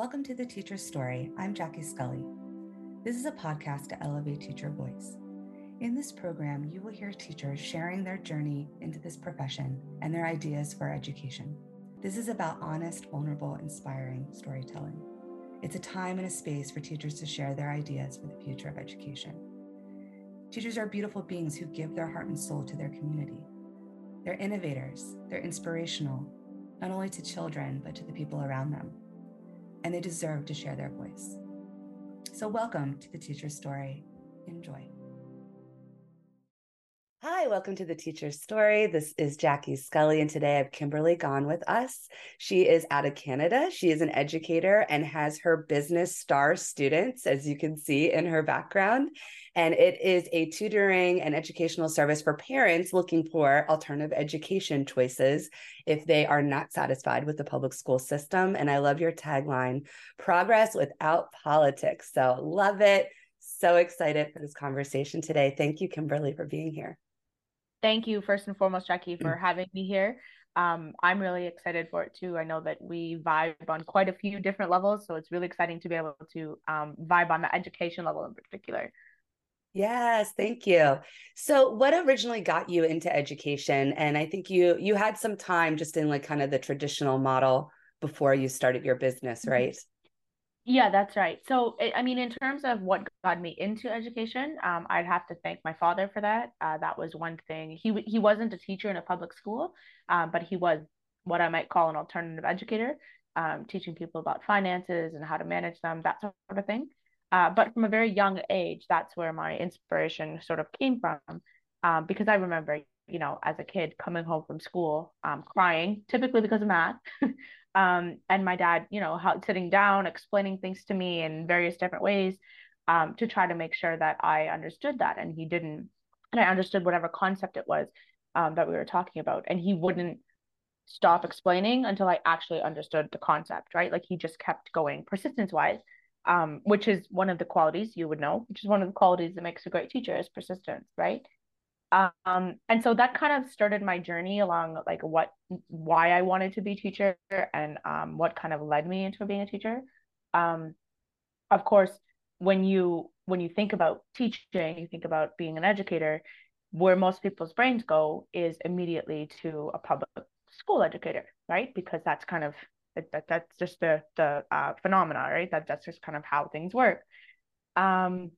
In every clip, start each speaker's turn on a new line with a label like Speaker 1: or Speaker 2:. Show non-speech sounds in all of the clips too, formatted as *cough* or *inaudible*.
Speaker 1: Welcome to The Teacher's Story. I'm Jackie Scully. This is a podcast to elevate teacher voice. In this program, you will hear teachers sharing their journey into this profession and their ideas for education. This is about honest, vulnerable, inspiring storytelling. It's a time and a space for teachers to share their ideas for the future of education. Teachers are beautiful beings who give their heart and soul to their community. They're innovators, they're inspirational, not only to children, but to the people around them. And they deserve to share their voice. So, welcome to the Teacher's Story. Enjoy. Hi, welcome to the Teacher's Story. This is Jackie Scully, and today I have Kimberly Gawne with us. She is out of Canada. She is an educator and has her business star students, as you can see in her background. And it is a tutoring and educational service for parents looking for alternative education choices if they are not satisfied with the public school system. And I love your tagline progress without politics. So, love it. So excited for this conversation today. Thank you, Kimberly, for being here.
Speaker 2: Thank you, first and foremost, Jackie, for having me here. Um, I'm really excited for it too. I know that we vibe on quite a few different levels, so it's really exciting to be able to um, vibe on the education level in particular.
Speaker 1: Yes, thank you. So what originally got you into education? And I think you you had some time just in like kind of the traditional model before you started your business, mm-hmm. right?
Speaker 2: Yeah, that's right. So, I mean, in terms of what got me into education, um, I'd have to thank my father for that. Uh, that was one thing. He he wasn't a teacher in a public school, um, but he was what I might call an alternative educator, um, teaching people about finances and how to manage them, that sort of thing. Uh, but from a very young age, that's where my inspiration sort of came from. Um, because I remember, you know, as a kid coming home from school, um, crying, typically because of math. *laughs* um, and my dad, you know, how, sitting down, explaining things to me in various different ways um, to try to make sure that I understood that. And he didn't, and I understood whatever concept it was um, that we were talking about. And he wouldn't stop explaining until I actually understood the concept, right? Like he just kept going persistence wise um, which is one of the qualities you would know, which is one of the qualities that makes a great teacher is persistence, right? Um, and so that kind of started my journey along like what why I wanted to be teacher and um, what kind of led me into being a teacher. Um, of course, when you when you think about teaching, you think about being an educator, where most people's brains go is immediately to a public school educator, right? Because that's kind of that, that's just the the uh, phenomena, right? That that's just kind of how things work. Um,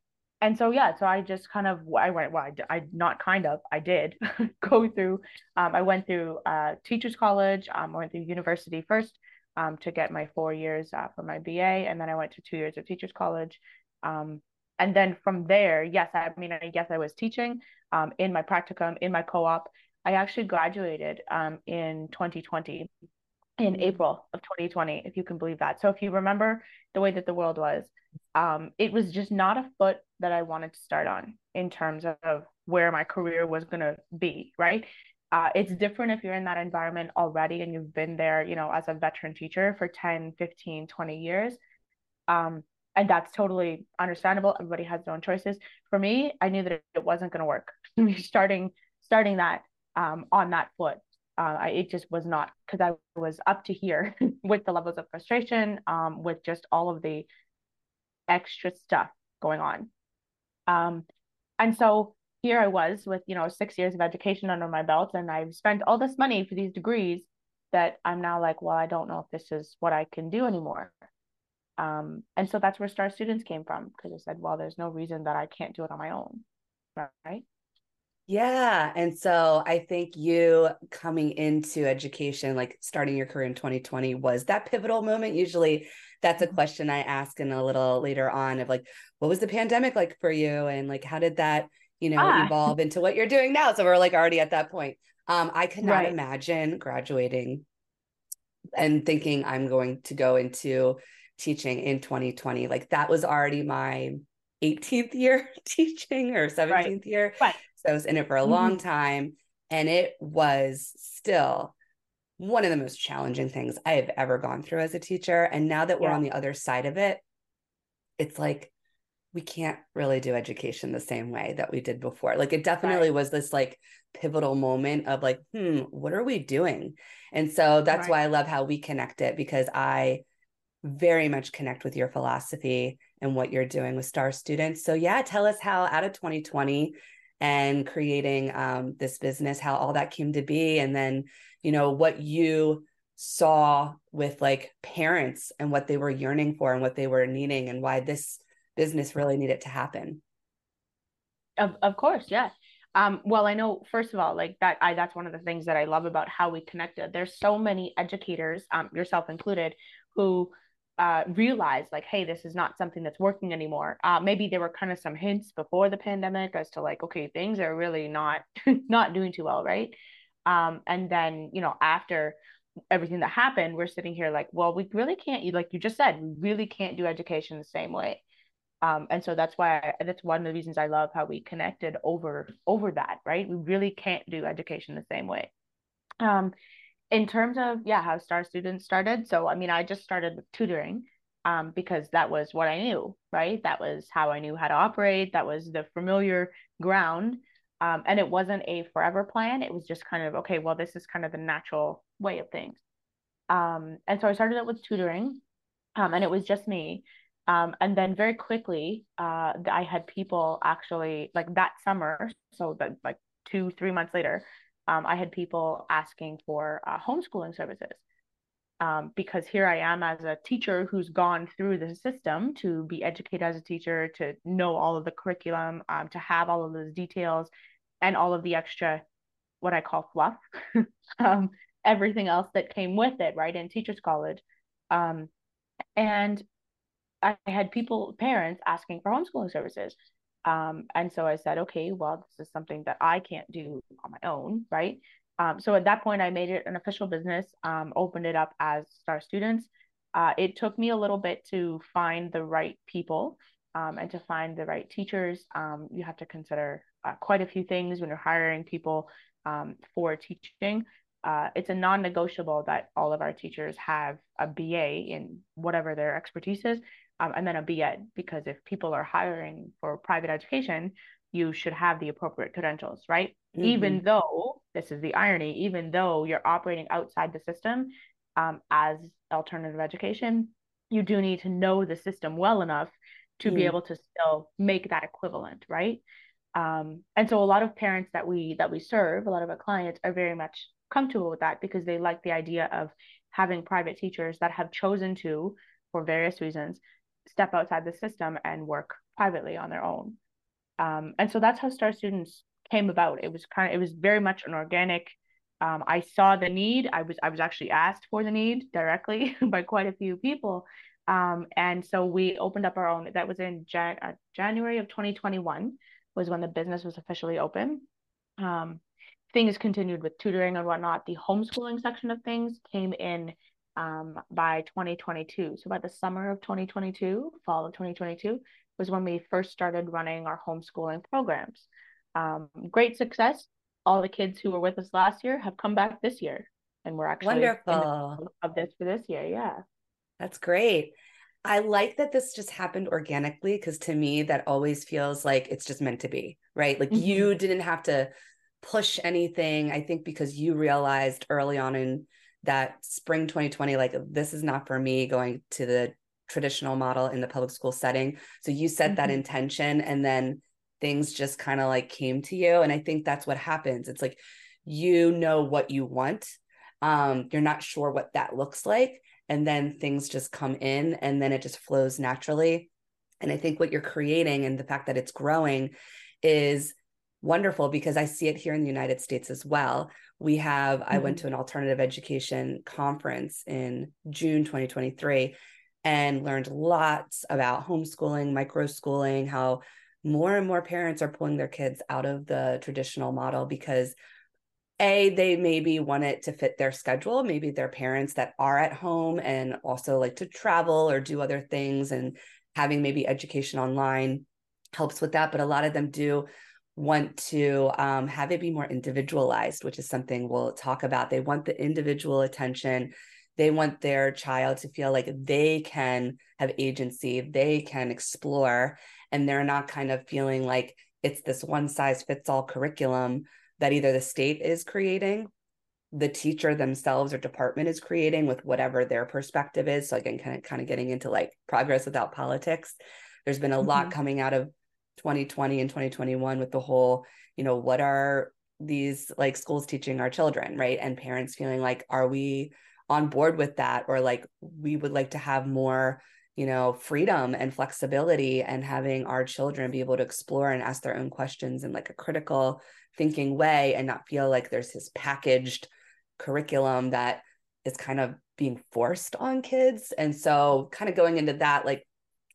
Speaker 2: and so yeah, so I just kind of I went well, I, I not kind of I did *laughs* go through. Um, I went through uh, teachers college. Um, I went through university first um, to get my four years uh, for my BA, and then I went to two years of teachers college. Um, and then from there, yes, I mean, I guess I was teaching um, in my practicum, in my co-op. I actually graduated um, in 2020 in. April of 2020, if you can believe that. So if you remember the way that the world was, um, it was just not a foot that I wanted to start on in terms of where my career was going to be, right? Uh, it's different if you're in that environment already and you've been there, you know, as a veteran teacher for 10, 15, 20 years. Um, and that's totally understandable. Everybody has their own choices. For me, I knew that it wasn't going to work. *laughs* starting starting that um, on that foot uh, I, it just was not because I was up to here *laughs* with the levels of frustration, um, with just all of the extra stuff going on. Um, and so here I was with, you know, six years of education under my belt, and I've spent all this money for these degrees that I'm now like, well, I don't know if this is what I can do anymore. Um, and so that's where Star Students came from because I said, well, there's no reason that I can't do it on my own. Right.
Speaker 1: Yeah. And so I think you coming into education, like starting your career in 2020, was that pivotal moment. Usually that's a mm-hmm. question I ask in a little later on of like, what was the pandemic like for you? And like, how did that, you know, ah. evolve into what you're doing now? So we're like already at that point. Um, I could not right. imagine graduating and thinking I'm going to go into teaching in 2020. Like that was already my 18th year *laughs* teaching or 17th right. year. Right. So I was in it for a mm-hmm. long time. And it was still one of the most challenging things I have ever gone through as a teacher. And now that we're yeah. on the other side of it, it's like we can't really do education the same way that we did before. Like it definitely right. was this like pivotal moment of like, hmm, what are we doing? And so that's right. why I love how we connect it because I very much connect with your philosophy and what you're doing with star students so yeah tell us how out of 2020 and creating um, this business how all that came to be. And then you know what you saw with like parents and what they were yearning for and what they were needing and why this business really needed to happen.
Speaker 2: Of, of course yeah. Um, well i know first of all like that i that's one of the things that i love about how we connected. There's so many educators um, yourself included who uh, realize like, hey, this is not something that's working anymore. Uh, maybe there were kind of some hints before the pandemic as to like, okay, things are really not *laughs* not doing too well, right? Um, and then you know after everything that happened, we're sitting here like, well, we really can't. Like you just said, we really can't do education the same way. Um, and so that's why I, that's one of the reasons I love how we connected over over that, right? We really can't do education the same way. Um, in terms of yeah how star students started so i mean i just started with tutoring um, because that was what i knew right? That was how i knew how to operate that was the familiar ground um, and it wasn't a forever plan it was just kind of okay well this is kind of the natural way of things. Um, and so i started out with tutoring um, and it was just me um, and then very quickly uh, i had people actually like that summer so that like two three months later um, I had people asking for uh, homeschooling services. Um, because here I am as a teacher who's gone through the system to be educated as a teacher, to know all of the curriculum, um, to have all of those details and all of the extra, what I call fluff, *laughs* um, everything else that came with it, right, in teachers college. Um, and I had people, parents asking for homeschooling services. Um, and so I said, okay, well, this is something that I can't do on my own, right? Um, so at that point, I made it an official business, um, opened it up as Star Students. Uh, it took me a little bit to find the right people um, and to find the right teachers. Um, you have to consider uh, quite a few things when you're hiring people um, for teaching. Uh, it's a non-negotiable that all of our teachers have a BA in whatever their expertise is, um, and then a B.Ed because if people are hiring for private education, you should have the appropriate credentials, right? Mm-hmm. Even though this is the irony, even though you're operating outside the system um, as alternative education, you do need to know the system well enough to mm-hmm. be able to still make that equivalent, right? Um, and so a lot of parents that we that we serve, a lot of our clients are very much comfortable with that because they like the idea of having private teachers that have chosen to, for various reasons, step outside the system and work privately on their own. Um, and so that's how Star Students came about. It was kind of it was very much an organic. Um, I saw the need. I was I was actually asked for the need directly *laughs* by quite a few people, um, and so we opened up our own. That was in Jan- uh, January of 2021 was when the business was officially open. Um, things continued with tutoring and whatnot. The homeschooling section of things came in um, by 2022. So by the summer of 2022, fall of 2022, was when we first started running our homeschooling programs. Um, great success. All the kids who were with us last year have come back this year, and we're actually
Speaker 1: wonderful
Speaker 2: of this for this year. Yeah,
Speaker 1: that's great. I like that this just happened organically because to me that always feels like it's just meant to be, right? Like mm-hmm. you didn't have to push anything. I think because you realized early on in that spring 2020 like this is not for me going to the traditional model in the public school setting. So you set mm-hmm. that intention and then things just kind of like came to you. And i think that's what happens. It's like you know what you want. Um you're not sure what that looks like. And then things just come in and then it just flows naturally. And i think what you're creating and the fact that it's growing is wonderful because I see it here in the United States as well. We have, mm-hmm. I went mm-hmm. to an alternative education conference in June 2023 and learned lots about homeschooling, micro schooling, how more and more parents are pulling their kids out of the traditional model because a they maybe want it to fit their schedule maybe their parents that are at home and also like to travel or do other things and having maybe education online helps with that but a lot of them do want to um, have it be more individualized, which is something we'll talk about. They want the individual attention. They want their child to feel like they can have agency, they can explore, and they're not kind of feeling like it's this one size fits all curriculum that either the state is creating the teacher themselves or department is creating with whatever their perspective is. So again, kind of kind of getting into like progress without politics. There's been a mm-hmm. lot coming out of 2020 and 2021 with the whole, you know, what are these like schools teaching our children, right? And parents feeling like, are we on board with that? Or like we would like to have more, you know, freedom and flexibility and having our children be able to explore and ask their own questions in like a critical thinking way and not feel like there's this packaged curriculum that is kind of being forced on kids. And so, kind of going into that, like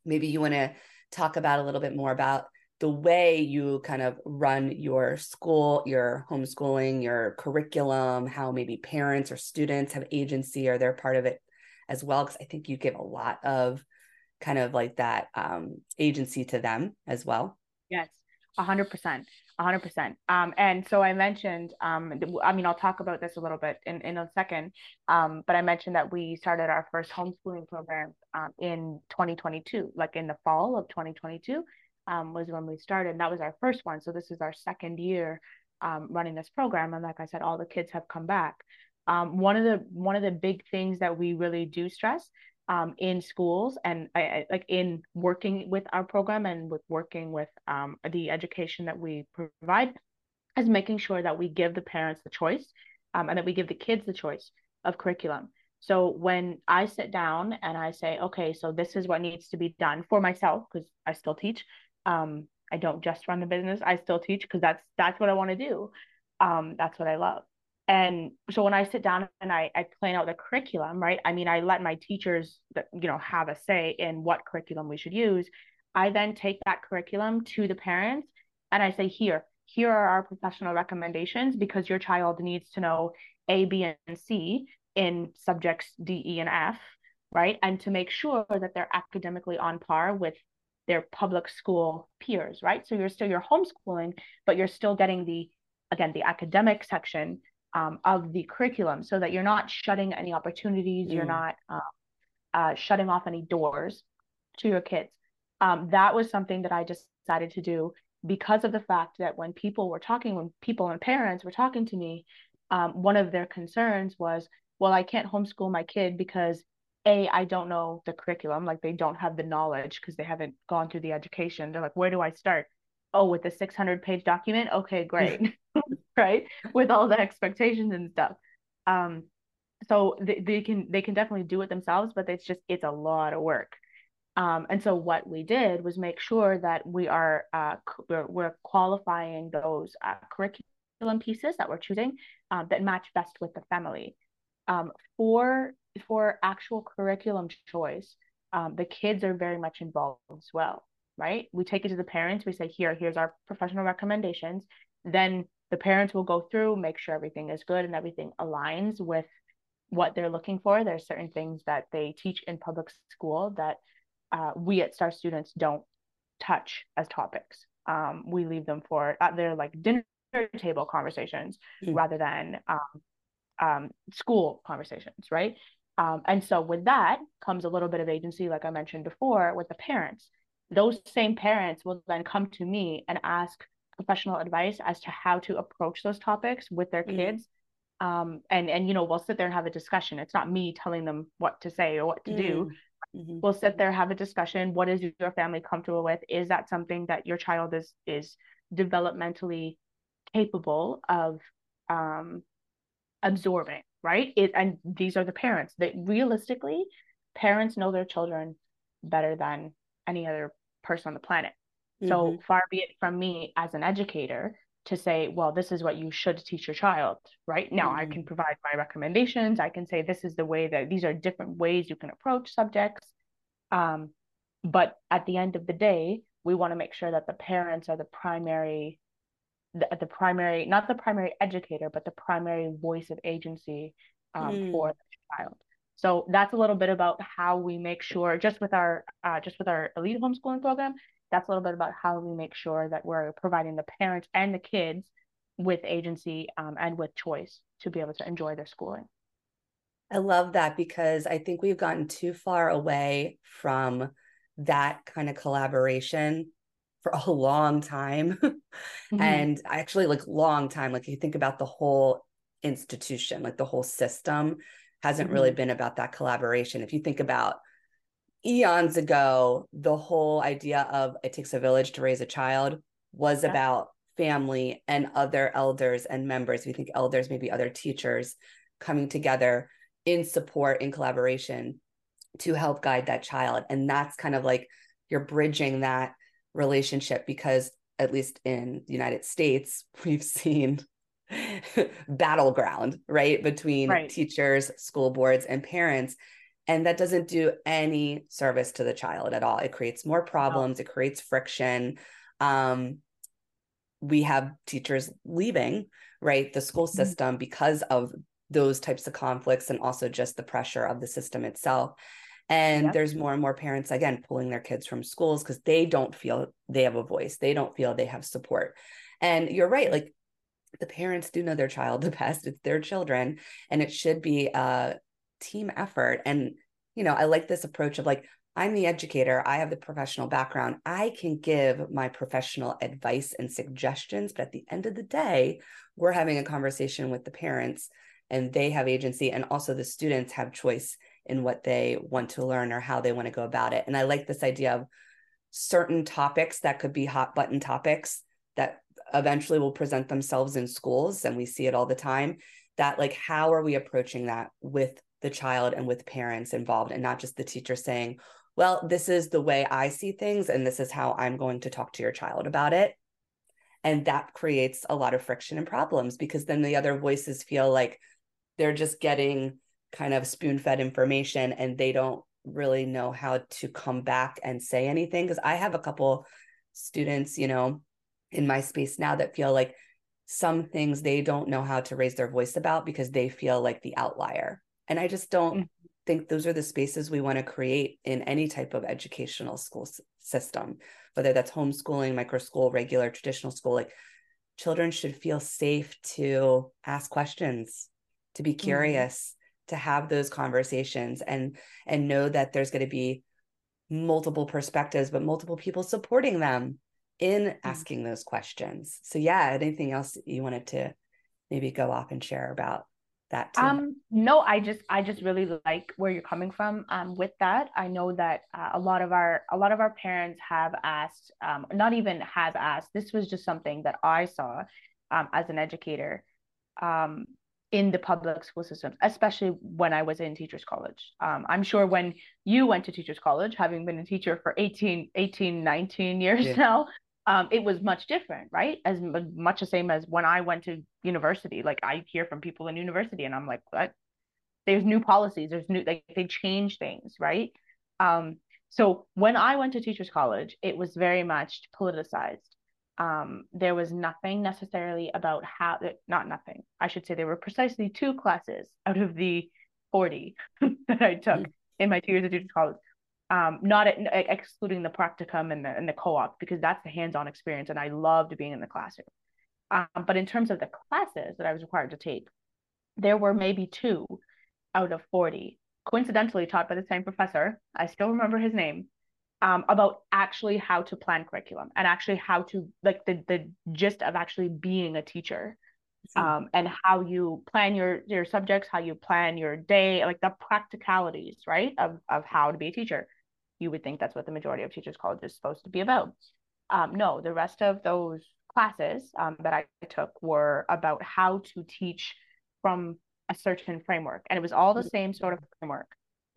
Speaker 1: maybe you want to talk about a little bit more about the way you kind of run your school, your homeschooling, your curriculum, how maybe parents or students have agency or they're part of it as well. Because I think you give a lot of kind of like that um, agency to them as well.
Speaker 2: Yes, 100%. 100%. Um, and so I mentioned, um, I mean, I'll talk about this a little bit in, in a second, um, but I mentioned that we started our first homeschooling program um, in 2022, like in the fall of 2022 um, was when we started. And that was our first one. So this is our second year um, running this program. And like I said, all the kids have come back. one of the one of the big things that we really do stress um, in schools and I, I, like in working with our program and with working with um, the education that we provide is making sure that we give the parents the choice um, and that we give the kids the choice of curriculum. So when I sit down and I say, okay, so this is what needs to be done for myself because I still teach. Um, I don't just run the business. I still teach because that's that's what I want to do. Um, that's what I love. And so when I sit down and I, I plan out the curriculum, right? I mean, I let my teachers, that you know, have a say in what curriculum we should use. I then take that curriculum to the parents and I say, here, here are our professional recommendations because your child needs to know A, B, and C in subjects D, E, and F, right? And to make sure that they're academically on par with their public school peers, right? So you're still you're homeschooling, but you're still getting the again the academic section um, of the curriculum so that you're not shutting any opportunities, mm. you're not uh, uh, shutting off any doors to your kids. Um, that was something that I decided to do because of the fact that when people were talking, when people and parents were talking to me, um, one of their concerns was, well, I can't homeschool my kid because a i don't know the curriculum like they don't have the knowledge because they haven't gone through the education. They're like where do i start? Oh with the 600 page document? Okay great. *laughs* Right? With all the expectations and stuff. Um so they, they can they can definitely do it themselves but it's just it's a lot of work. Um, and so what we did was make sure that we are uh, we're, we're qualifying those uh, curriculum pieces that we're choosing um, that match best with the family. Um, for for actual curriculum choice um, the kids are very much involved as well right? We take it to the parents. We say here here's our professional recommendations. Then the parents will go through make sure everything is good and everything aligns with what they're looking for. There's certain things that they teach in public school that uh, we at star students don't touch as topics. Um, we leave them for uh, they're like dinner table conversations mm-hmm. rather than um, um, school conversations right um, and so with that comes a little bit of agency like i mentioned before with the parents. Those same parents will then come to me and ask professional advice as to how to approach those topics with their mm-hmm. kids. Um, and and you know we'll sit there and have a discussion. It's not me telling them what to say or what to mm-hmm. do mm-hmm. we'll sit there have a discussion. What is your family comfortable with? Is that something that your child is is developmentally capable of um, absorbing right it and these are the parents that realistically parents know their children better than any other person on the planet Mm-hmm. So far be it from me as an educator to say, well, this is what you should teach your child, right? Now mm-hmm. I can provide my recommendations. I can say this is the way that these are different ways you can approach subjects. Um, but at the end of the day, we want to make sure that the parents are the primary the, the primary not the primary educator but the primary voice of agency um, mm. for the child so that's a little bit about how we make sure just with our uh, just with our elite homeschooling program that's a little bit about how we make sure that we're providing the parents and the kids with agency um, and with choice to be able to enjoy their schooling.
Speaker 1: I love that because I think we've gotten too far away from that kind of collaboration for a long time. *laughs* mm-hmm. And actually, like, long time. Like, you think about the whole institution like the whole system hasn't mm-hmm. really been about that collaboration if you think about eons ago the whole idea of it takes a village to raise a child was yeah. about family and other elders and members we think elders maybe other teachers coming together in support in collaboration to help guide that child and that's kind of like you're bridging that relationship because at least in the United States *laughs* we've seen *laughs* battleground right between right. teachers school boards and parents and that doesn't do any service to the child at all it creates more problems no. it creates friction um, we have teachers leaving right the school mm-hmm. system mm-hmm. because of those types of conflicts and also just the pressure of the system itself and yep. there's more and more parents again pulling their kids from schools because they don't feel they have a voice. They don't feel they have support. And you're right like the parents do know their child *laughs* the best. It's their children and it should be a team effort. And you know i like this approach of like i'm the educator i have the professional background i can give my professional advice and suggestions but at the end of the day we're having a conversation with the parents and they have agency and also the students have choice in what they want to learn or how they want to go about it. And I like this idea of certain topics that could be hot button topics that eventually will present themselves in schools and we see it all the time that like how are we approaching that with the child and with parents involved and not just the teacher saying well this is the way i see things and this is how i'm going to talk to your child about it and that creates a lot of friction and problems because then the other voices feel like they're just getting kind of spoon fed information and they don't really know how to come back and say anything. Because I have a couple students, you know, in my space now that feel like some things they don't know how to raise their voice about because they feel like the outlier. And I just don't mm-hmm. think those are the spaces we want to create in any type of educational school s- system, whether that's homeschooling, micro school, regular traditional school. Like children should feel safe to ask questions, to be mm-hmm. curious, to have those conversations and and know that there's going to be multiple perspectives but multiple people supporting them in mm-hmm. asking those questions so yeah anything else you wanted to maybe go off and share about that too?
Speaker 2: um no i just i just really like where you're coming from um with that i know that uh, a lot of our a lot of our parents have asked um not even have asked this was just something that i saw um as an educator um in the public school systems, especially when I was in teachers college. Um, I'm sure when you went to teachers college, having been a teacher for 18, 18, 19 years yeah. now, um, it was much different, right? As much the same as when I went to university. Like I hear from people in university and I'm like, what? There's new policies, there's new, like they change things, right? Um, so when I went to teachers college, it was very much politicized um, there was nothing necessarily about how not nothing i should say there were precisely two classes out of the 40 *laughs* that i took mm-hmm. in my two years of teachers college. Um, not at, excluding the practicum and the, and the co-op because that's the hands-on experience and i loved being in the classroom. Um, but in terms of the classes that i was required to take there were maybe two out of 40 coincidentally taught by the same professor i still remember his name um, about actually how to plan curriculum and actually how to like the the gist of actually being a teacher um, and how you plan your your subjects how you plan your day like the practicalities right of of how to be a teacher. You would think that's what the majority of teachers college is supposed to be about. Um, no the rest of those classes um, that i took were about how to teach from a certain framework and it was all the mm. same sort of framework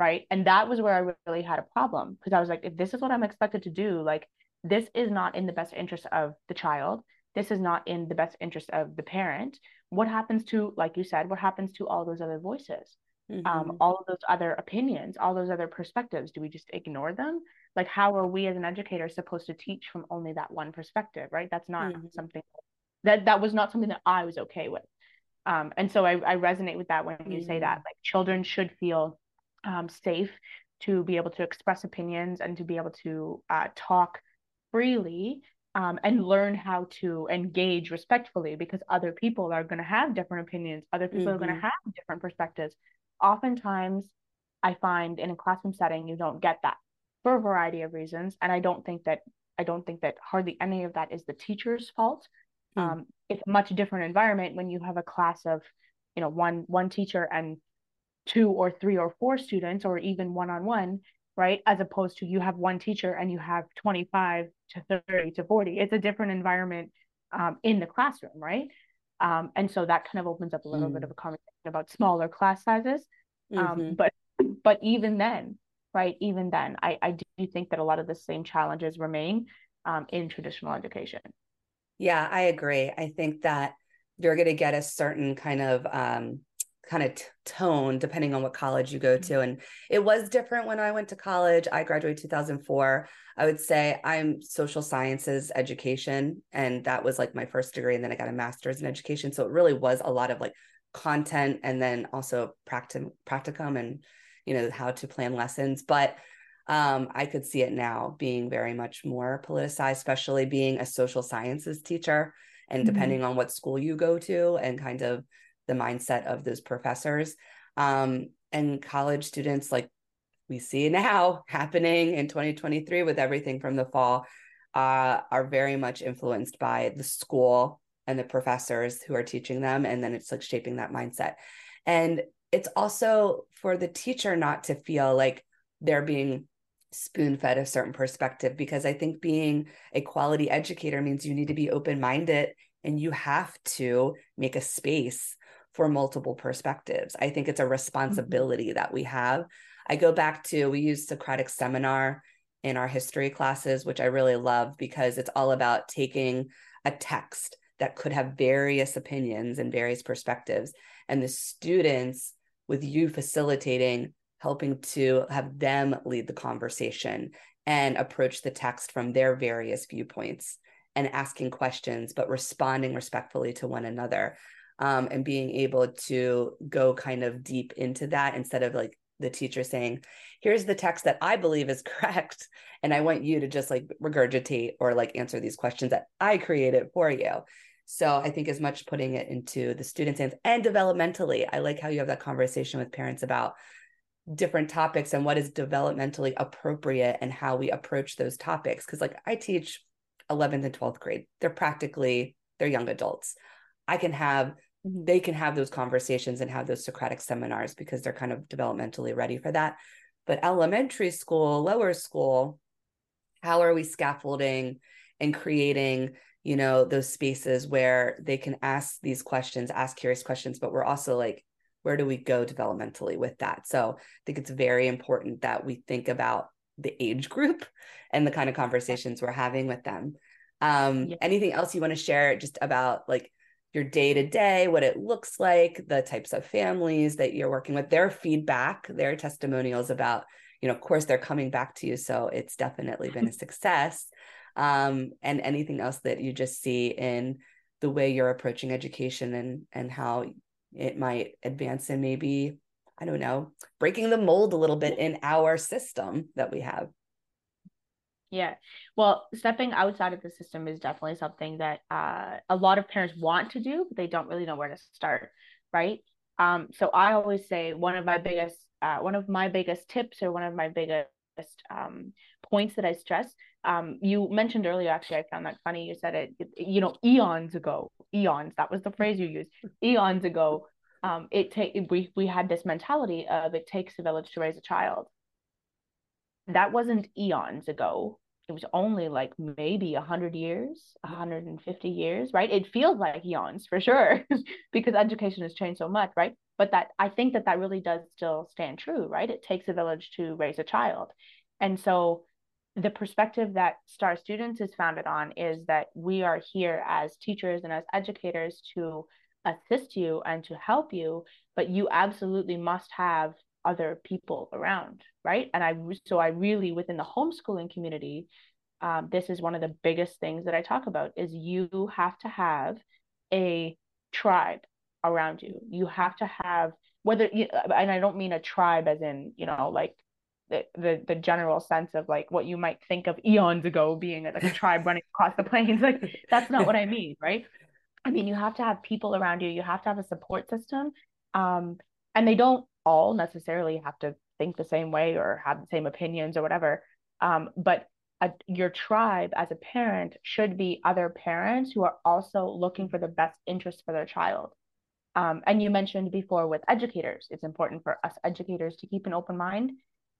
Speaker 2: right? And that was where i really had a problem because i was like if this is what i'm expected to do like this is not in the best interest of the child. This is not in the best interest of the parent. What happens to like you said what happens to all those other voices? Um, mm-hmm. um, all of those other opinions all those other perspectives do we just ignore them? Like how are we as an educator supposed to teach from only that one perspective right? That's not mm-hmm. something that that was not something that i was okay with. Um, and so I, I resonate with that when you mm-hmm. say that like children should feel um, safe to be able to express opinions and to be able to uh, talk freely um, and learn how to engage respectfully because other people are going to have different opinions other people mm-hmm. are going to have different perspectives oftentimes i find in a classroom setting you don't get that for a variety of reasons and i don't think that i don't think that hardly any of that is the teacher's fault mm. um, it's a much different environment when you have a class of you know one one teacher and two or three or four students or even one on one right? As opposed to you have one teacher and you have 25 to 30 to 40 it's a different environment um, in the classroom right? Um, and so that kind of opens up a little mm. bit of a conversation about smaller class sizes. Um, mm-hmm. but but even then right even then I, I do think that a lot of the same challenges remain um, in traditional education.
Speaker 1: Yeah i agree. I think that you're going to get a certain kind of um, kind of t- tone depending on what college you go to mm-hmm. and it was different when i went to college i graduated 2004 i would say i'm social sciences education and that was like my first degree and then i got a master's in education so it really was a lot of like content and then also practicum practicum and you know how to plan lessons but um, i could see it now being very much more politicized especially being a social sciences teacher and mm-hmm. depending on what school you go to and kind of the mindset of those professors. Um, and college students like we see now *laughs* happening in 2023 with everything from the fall uh, are very much influenced by the school and the professors who are teaching them and then it's like shaping that mindset. And it's also for the teacher not to feel like they're being spoon fed a certain perspective because I think being a quality educator means you need to be open minded and you have to make a space for multiple perspectives. I think it's a mm-hmm. responsibility mm-hmm. that we have. I go back to we use Socratic seminar in our history classes, which I really love because it's all about taking a text that could have various opinions and various perspectives, and the students, with you facilitating, helping to have them lead the conversation and approach the text from their various viewpoints and asking questions, but responding respectfully to one another um, and being able to go kind of deep into that instead of like the teacher saying, here's the text that I believe is *laughs* correct. And I want you to just like regurgitate or like answer these questions that I created for you. So I think as much putting it into the students' hands and developmentally, I like how you have that conversation with parents about different topics and what is developmentally appropriate and how we approach those topics. Cause like I teach 11th and 12th grade, they're practically, they're young adults. I can have. They can have those conversations and have those Socratic seminars because they're kind of developmentally ready for that. But elementary school, lower school, how are we scaffolding and creating, you know, those spaces where they can ask these questions, ask curious questions, but we're also like, where do we go developmentally with that? So I think it's very important that we think about the age group *laughs* and the kind of conversations we're having with them. Um, yeah. Anything else you want to share just about like your day to day, what it looks like, the types of families that you're working with, their feedback, their testimonials about, you know, of course, they're coming back to you. So it's definitely been a success. Um, and anything else that you just see in the way you're approaching education and and how it might advance and maybe I don't know, breaking the mold a little bit in our system that we have.
Speaker 2: Yeah. Well, stepping outside of the system is definitely something that uh, a lot of parents want to do, but they don't really know where to start, right? Um, so I always say one of my biggest uh, one of my biggest tips or one of my biggest um, points that I stress. Um, you mentioned earlier, actually, I found that funny. You said it, you know, eons ago, eons. That was the phrase you used. Eons ago, um, it take we we had this mentality of it takes a village to raise a child. That wasn't eons ago. It was only like maybe 100 years 150 years right? It feels like eons for sure *laughs* because education has changed so much right? But that i think that that really does still stand true right? It takes a village to raise a child. And so the perspective that star students is founded on is that we are here as teachers and as educators to assist you and to help you but you absolutely must have other people around right? And i so i really within the homeschooling community um, this is one of the biggest things that i talk about is you have to have a tribe around you. You have to have whether you, and i don't mean a tribe as in you know like the, the the general sense of like what you might think of eons ago being like a *laughs* tribe running across the plains. Like that's not what i mean right? I mean you have to have people around you. You have to have a support system. Um and they don't all necessarily have to think the same way or have the same opinions or whatever. Um, but a, your tribe as a parent should be other parents who are also looking for the best interest for their child. Um, and you mentioned before with educators, it's important for us educators to keep an open mind.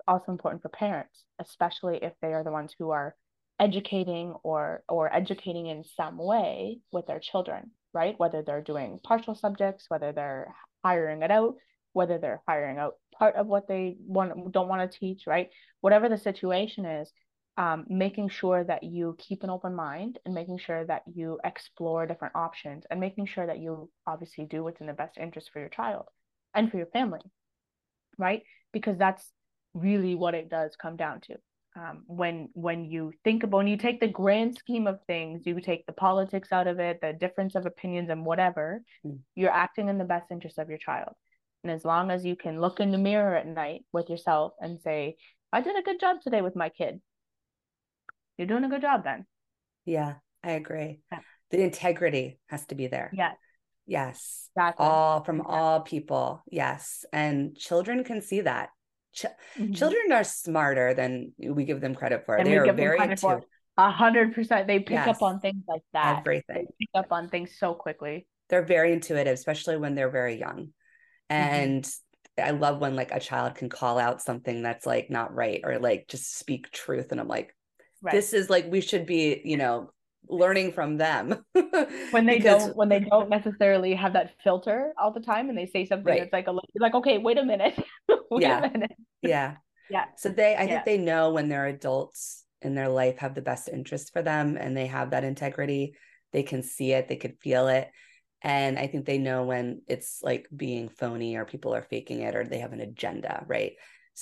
Speaker 2: Also important for parents, especially if they are the ones who are educating or or educating in some way with their children, right? Whether they're doing partial subjects, whether they're hiring it out, whether they're hiring out part of what they want don't want to teach, right? Whatever the situation is, um, making sure that you keep an open mind and making sure that you explore different options and making sure that you obviously do what's in the best interest for your child and for your family, right? Because that's really what it does come down to. Um, when when you think about when you take the grand scheme of things, you take the politics out of it, the difference of opinions and whatever, mm. you're acting in the best interest of your child. And as long as you can look in the mirror at night with yourself and say, I did a good job today with my kid, you're doing a good job then.
Speaker 1: Yeah, I agree. Yeah. The integrity has to be there.
Speaker 2: Yeah.
Speaker 1: Yes. Exactly. All from all people. Yes. And children can see that. Ch- mm-hmm. Children are smarter than we give them credit for. And they are very
Speaker 2: intuitive. A hundred percent. They pick yes. up on things like that.
Speaker 1: Everything.
Speaker 2: They pick up on things so quickly.
Speaker 1: They're very intuitive, especially when they're very young. Mm-hmm. And mm-hmm. I love when like a child can call out something that's like not right or like just speak truth. And I'm like, right. this is like we should be you know learning from them *laughs*
Speaker 2: when they because... don't when they don't necessarily have that filter all the time and they say something right. that's like a like okay wait a minute *laughs* wait
Speaker 1: yeah. a minute yeah *laughs*
Speaker 2: yeah
Speaker 1: so they i yeah. think they know when they're adults in their life have the best interest for them and they have that integrity they can see it they could feel it and i think they know when it's like being phony or people are faking it or they have an agenda right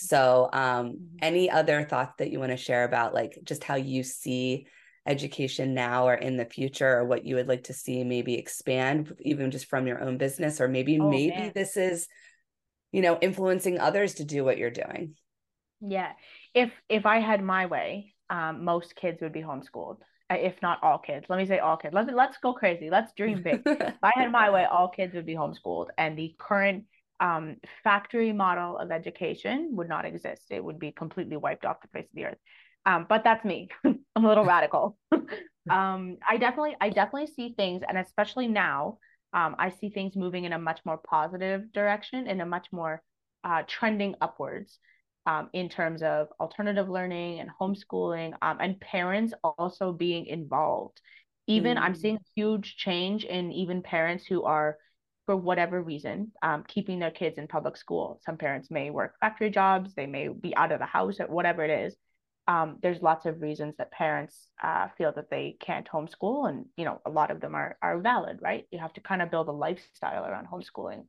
Speaker 1: so, um, mm-hmm. any other thoughts that you want to share about like just how you see education now or in the future, or what you would like to see maybe expand, even just from your own business, or maybe oh, maybe man. this is, you know, influencing others to do what you're doing.
Speaker 2: Yeah, if if I had my way, um, most kids would be homeschooled if not all kids. Let me say all kids. Let's let's go crazy. Let's dream big. *laughs* if I had my way, all kids would be homeschooled, and the current um, factory model of education would not exist. It would be completely wiped off the face of the earth. Um, but that's me. *laughs* I'm a little radical. *laughs* um, I definitely, I definitely see things, and especially now, um, I see things moving in a much more positive direction, in a much more uh, trending upwards. Um, in terms of alternative learning and homeschooling, um, and parents also being involved. Even mm. I'm seeing a huge change in even parents who are for whatever reason, um, keeping their kids in public school. Some parents may work factory jobs, they may be out of the house, or whatever it is. Um, there's lots of reasons that parents uh, feel that they can't homeschool, and you know a lot of them are are valid, right? You have to kind of build a lifestyle around homeschooling.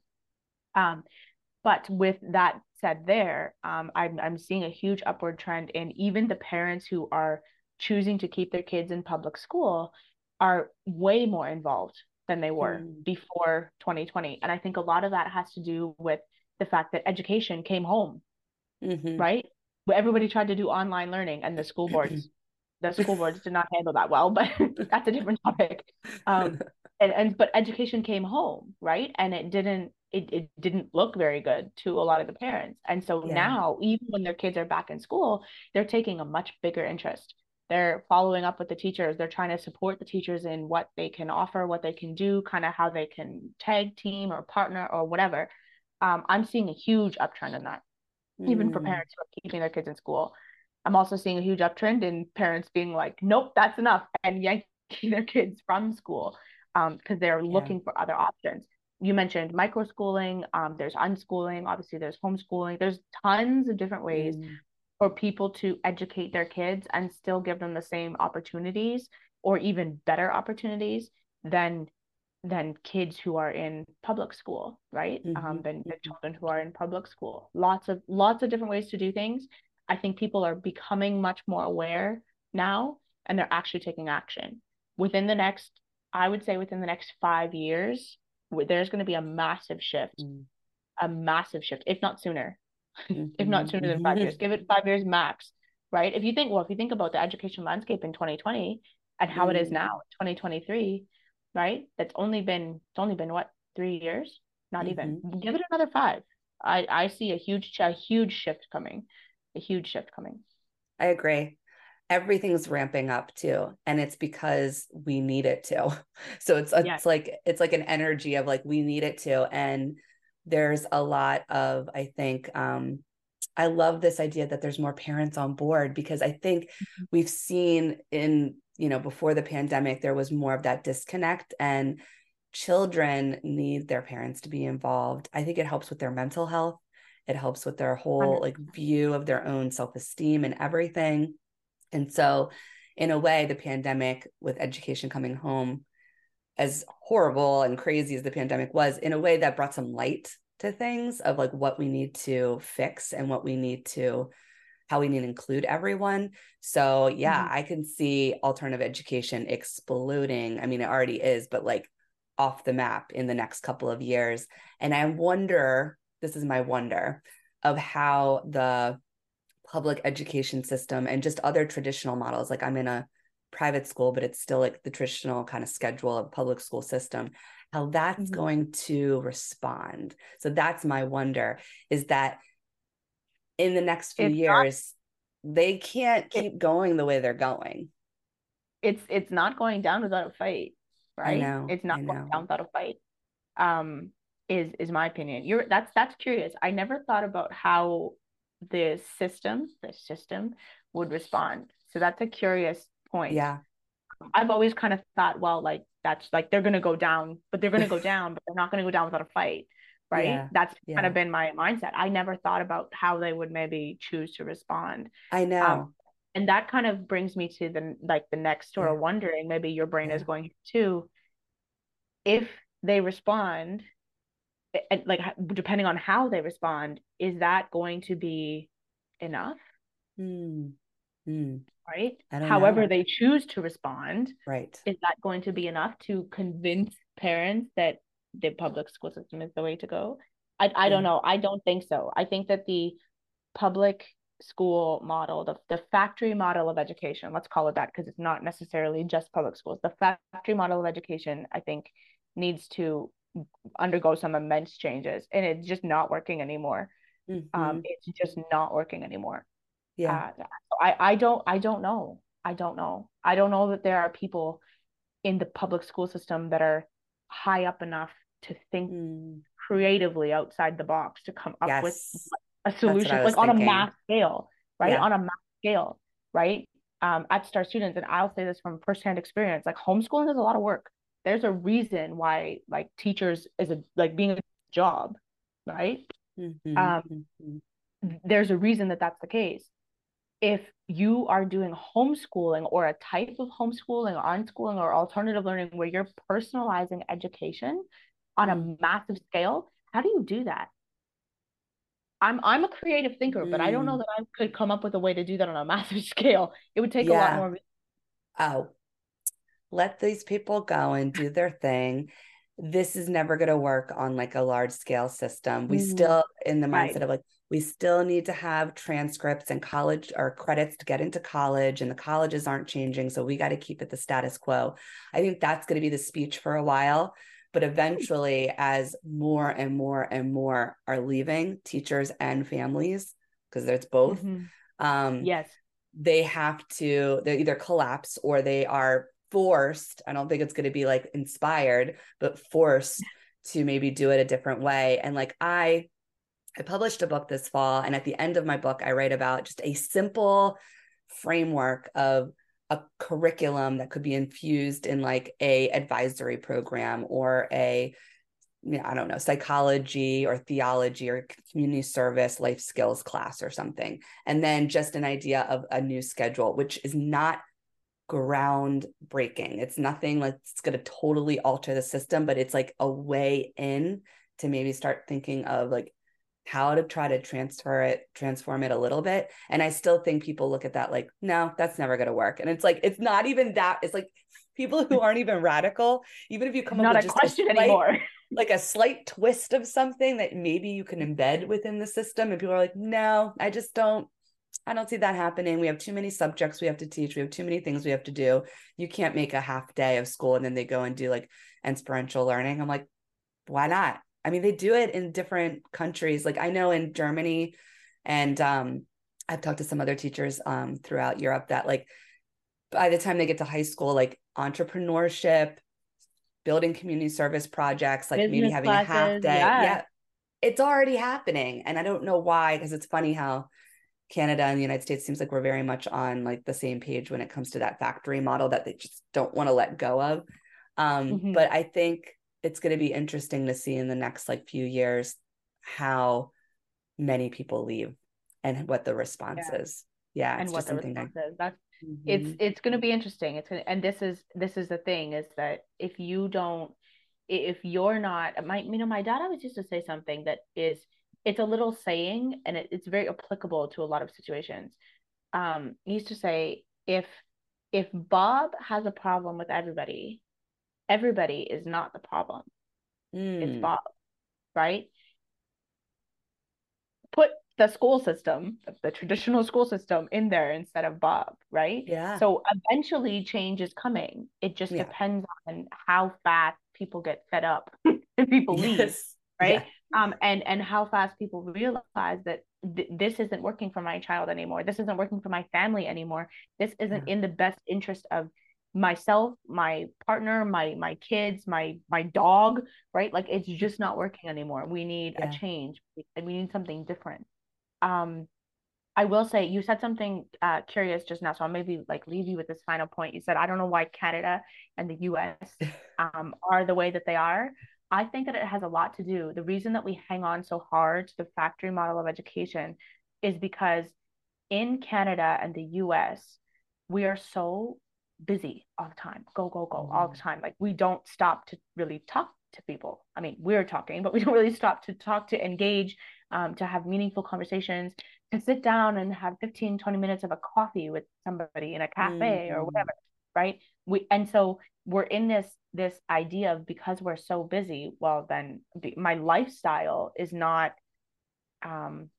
Speaker 2: Um, but with that said, there, um, I'm I'm seeing a huge upward trend and even the parents who are choosing to keep their kids in public school are way more involved than they were mm. before 2020. And I think a lot of that has to do with the fact that education came home, mm-hmm. right? Everybody tried to do online learning and the school boards, *clears throat* the school boards did not handle that well, but *laughs* that's a different topic. *laughs* Um, and, and but education came home, right? And it didn't it, it didn't look very good to a lot of the parents. And so yeah. now, even when their kids are back in school, they're taking a much bigger interest they're following up with the teachers they're trying to support the teachers in what they can offer what they can do kind of how they can tag team or partner or whatever um, i'm seeing a huge uptrend in that mm. even for mm. parents who are keeping their kids in school i'm also seeing a huge uptrend in parents being like nope that's enough and yanking *laughs* their kids from school because um, they're yeah. looking for other options you mentioned micro schooling um, there's unschooling obviously there's homeschooling there's tons of different ways mm. for people to educate their kids and still give them the same opportunities or even better opportunities than than kids who are in public school right? Mm-hmm. um, than the children who are in public school. Lots of lots of different ways to do things. I think people are becoming much more aware now and they're actually taking action. Within the next i would say within the next five years there's going to be a massive shift mm. a massive shift if not sooner *laughs* if not sooner than five years. *laughs* Give it five years max, right? If you think, well, if you think about the education landscape in 2020 and how mm. it is mm. now, 2023, right? That's only been it's only been what three years? Not mm-hmm. even. Give it another five. I I see a huge a huge shift coming, a huge shift coming.
Speaker 1: I agree. Everything's ramping up too and it's because we need it to. *laughs* So it's it's like it's like an energy of like we need it to and there's a lot of i think um i love this idea that there's more parents on board because i think
Speaker 2: Mhm.
Speaker 1: we've seen in you know before the pandemic there was more of that disconnect and children need their parents to be involved. I think it helps with their mental health. It helps with their whole like view of their own self-esteem and everything and so in a way the pandemic with education coming home as horrible and crazy as the pandemic was in a way that brought some light to things of like what we need to fix and what we need to how we need to include everyone. So yeah
Speaker 2: Mhm.
Speaker 1: i can see alternative education exploding. I mean it already is but like off the map in the next couple of years. And i wonder this is my wonder of how the public education system and just other traditional models like i'm in a private school but it's still like the traditional kind of schedule of public school system how that's
Speaker 2: Mhm.
Speaker 1: going to respond so that's my wonder is that in the next few
Speaker 2: It's not-
Speaker 1: years they can't keep going the way they're going
Speaker 2: it's it's not going down without a fight, right?
Speaker 1: know,
Speaker 2: It's not going down without a fight. Um, is is my opinion. You're that's that's curious. I never thought about how the system, the system would respond. So that's a curious point.
Speaker 1: yeah
Speaker 2: I've always kind of thought, well, like that's like they're gonna go down, but they're gonna go *laughs* down, but they're not gonna go down without a fight, right?
Speaker 1: Yeah,
Speaker 2: That's kind of been my mindset. I never thought about how they would maybe choose to respond.
Speaker 1: i know
Speaker 2: Um, and that kind of brings me to the like the next sort
Speaker 1: Yeah.
Speaker 2: of wondering maybe your brain is going too if they respond like depending on how they respond is that going to be enough?
Speaker 1: Hmm. Hmm.
Speaker 2: right? However
Speaker 1: know.
Speaker 2: they choose to respond
Speaker 1: right.
Speaker 2: is that going to be enough to convince parents that the public school system is the way to go? I, I don't know. I don't think so. I think that the public school model the, the factory model of education let's call it that because it's not necessarily just public schools the factory model of education i think needs to undergo some immense changes and it's just not working anymore
Speaker 1: Mhm.
Speaker 2: um it's just not working anymore
Speaker 1: yeah
Speaker 2: uh, I I don't I don't know. I don't know. I don't know that there are people in the public school system that are high up enough to think
Speaker 1: Hmm.
Speaker 2: creatively outside the box to come up with a solution like on a mass scale, right?
Speaker 1: Yeah.
Speaker 2: On a mass scale, right? Um, at Star Students, and I'll say this from firsthand experience, like homeschooling is a lot of work. There's a reason why like teachers is a like being a job, right?
Speaker 1: Mhm.
Speaker 2: Um,
Speaker 1: Mhm.
Speaker 2: there's a reason that that's the case. If you are doing homeschooling or a type of homeschooling or unschooling or alternative learning where you're personalizing education on a
Speaker 1: Mm.
Speaker 2: massive scale, how do you do that? I'm I'm a creative thinker, but I don't know
Speaker 1: Mm.
Speaker 2: that I could come up with a way to do that on a *laughs* massive scale. It would take a lot more.
Speaker 1: oh let these people go and do their thing this is never going to work on like a large scale system we
Speaker 2: Mhm.
Speaker 1: still in the mindset
Speaker 2: Right.
Speaker 1: of like we still need to have transcripts and college or credits to get into college and the colleges aren't changing so we got to keep it the status quo i think that's going to be the speech for a while but eventually as more and more and more are leaving teachers and families because there's both
Speaker 2: Mhm.
Speaker 1: um
Speaker 2: Yes.
Speaker 1: they have to they either collapse or they are forced i don't think it's going to be like inspired but forced to maybe do it a different way and like i i published a book this fall and at the end of my book i write about just a simple framework of a curriculum that could be infused in like a advisory program or a I don't know, psychology or theology or community service, life skills class or something. And then just an idea of a new schedule, which is not groundbreaking. It's nothing like it's going to totally alter the system, but it's like a way in to maybe start thinking of like how to try to transfer it, transform it a little bit. And I still think people look at that like, no, that's never going to work. And it's like, it's not even that. It's like people who aren't even radical, even if you come
Speaker 2: Not
Speaker 1: up
Speaker 2: a
Speaker 1: with just
Speaker 2: question
Speaker 1: slight,
Speaker 2: anymore.
Speaker 1: like a slight twist of something that maybe you can embed within the system and people are like no i just don't i don't see that happening we have too many subjects we have to teach we have too many things we have to do you can't make a half day of school and then they go and do like experiential learning i'm like why not i mean they do it in different countries like i know in germany and um i've talked to some other teachers um throughout europe that like by the time they get to high school, like entrepreneurship, building community service projects, like Business maybe having classes, a half day. Yeah. yeah. It's already happening. And I don't know why, because it's funny how Canada and the United States seems like we're very much on like the same page when it comes to that factory model that they just don't want to let go of. Um, mm-hmm. But I think it's going to be interesting to see in the next like few years how many people leave and what the response yeah. is. Yeah,
Speaker 2: and what the response is. That's mm-hmm. it's it's going to be interesting. It's gonna, and this is this is the thing is that if you don't if you're not my you know my dad always used to say something that is it's a little saying and it, it's very applicable to a lot of situations. Um, he used to say if if Bob has a problem with everybody, everybody is not the problem. Mm. It's Bob, right? Put the school system, the traditional school system, in there instead of Bob, right?
Speaker 1: Yeah.
Speaker 2: So eventually change is coming. It just yeah. depends on how fast people get fed up *laughs* and people yes. Right? Yeah. Um, and and how fast people realize that th- this isn't working for my child anymore. This isn't working for my family anymore. This isn't yeah. in the best interest of myself my partner my my kids my my dog right like it's just not working anymore we need yeah. a change and we need something different um i will say you said something uh curious just now so i'll maybe like leave you with this final point you said i don't know why canada and the us *laughs* um are the way that they are i think that it has a lot to do the reason that we hang on so hard to the factory model of education is because in canada and the us we are so busy all the time, go, go, go all the mm-hmm. time. Like we don't stop to really talk to people. I mean, we're talking, but we don't really stop to talk, to engage, um, to have meaningful conversations, to sit down and have 15, 20 minutes of a coffee with somebody in a cafe mm-hmm. or whatever. Right. We and so we're in this this idea of because we're so busy, well then my lifestyle is not um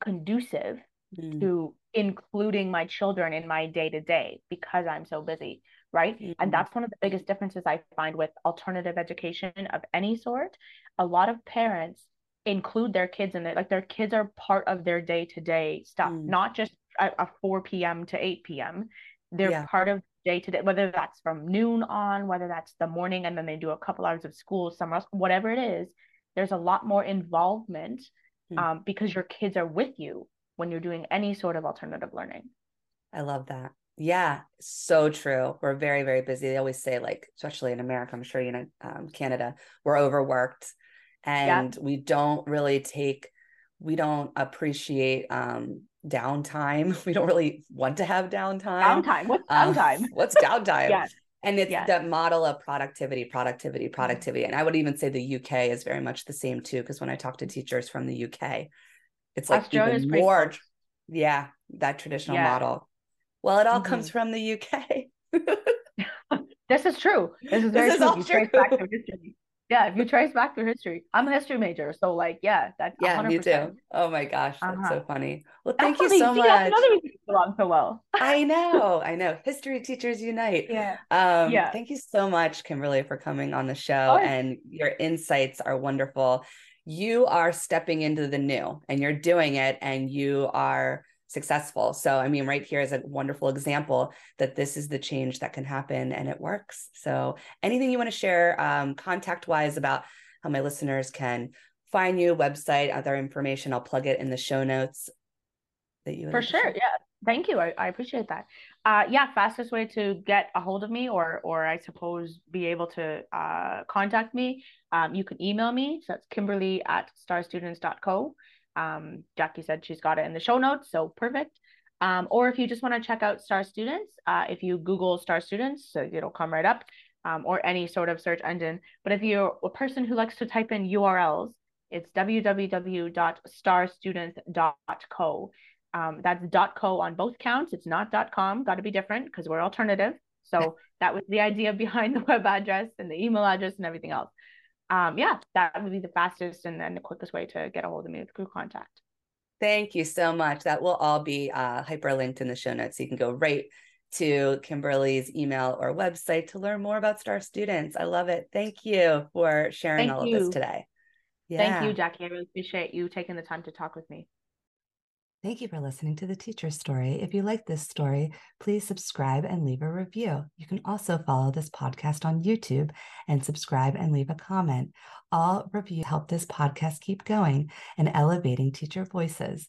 Speaker 2: conducive mm. to including my children in my day to day because I'm so busy, right? Mm-hmm. And that's one of the biggest differences I find with alternative education of any sort. A lot of parents include their kids in it, like their kids are part of their day to day stuff, mm. not just a, a, 4 p.m. to 8 p.m. They're yeah. part of day to day, whether that's from noon on, whether that's the morning and then they do a couple hours of school somewhere else, whatever it is, there's a lot more involvement mm. um, because your kids are with you when you're doing any sort of alternative learning.
Speaker 1: I love that. Yeah, so true. We're very, very busy. They always say, like, especially in America, I'm sure you know, um, Canada, we're overworked and yeah. we don't really take, we don't appreciate um, downtime. *laughs* We don't really want to have downtime.
Speaker 2: Downtime. What's um, downtime? Um, *laughs*
Speaker 1: what's downtime? yeah. And it's yes. that model of productivity, productivity, mm-hmm. productivity. And I would even say the UK is very much the same too, because when I talk to teachers from the UK, it's like Australia's even more, yeah, that traditional yeah. model. Well, it all mm-hmm. comes from the
Speaker 2: UK. *laughs* this is true. This is very this true. Is true. back to history. Yeah, if you trace back through history, I'm a history major, so like, yeah, that.
Speaker 1: Yeah, 100%. me too. Oh my gosh, that's uh-huh. so funny. Well, thank that's you so much. That's another reason you
Speaker 2: belong so well.
Speaker 1: I *laughs* know, I know. History teachers unite.
Speaker 2: Yeah. Um,
Speaker 1: yeah. Thank you so much, Kimberly, for coming on the show, and your insights are wonderful you are stepping into the new and you're doing it and you are successful. So, I mean, right here is a wonderful example that this is the change that can happen and it works. So, anything you want to share um, contact wise about how my listeners can find you, website, other information, I'll plug it in the show notes
Speaker 2: that you for sure. Yeah. Thank you. I, I appreciate that. Uh, yeah, fastest way to get a hold of me or or I suppose be able to uh, contact me, um, you can email me. So that's Kimberly at starstudents.co. Um, Jackie said she's got it in the show notes, so perfect. Um, or if you just want to check out Star Students, uh, if you Google Star Students, so it'll come right up, um, or any sort of search engine. But if you're a person who likes to type in URLs, it's www.starstudents.co. Um, that's .co on both counts. It's not .com. Got to be different because we're alternative. So that was the idea *laughs* behind the web address and the email address and everything else. Um, yeah, that would be the fastest and then the quickest way to get a hold of me with crew contact.
Speaker 1: Thank you so much. That will all be uh, hyperlinked in the show notes. So you can go right to Kimberly's email or website to learn more about STAR students. I love it. Thank you for sharing Thank all you. of this today.
Speaker 2: Yeah. Thank you, Jackie. I really appreciate you taking the time to talk with me.
Speaker 1: Thank you for listening to the teacher story. If you like this story, please subscribe and leave a review. You can also follow this podcast on YouTube and subscribe and leave a comment. All reviews help this podcast keep going and elevating teacher voices.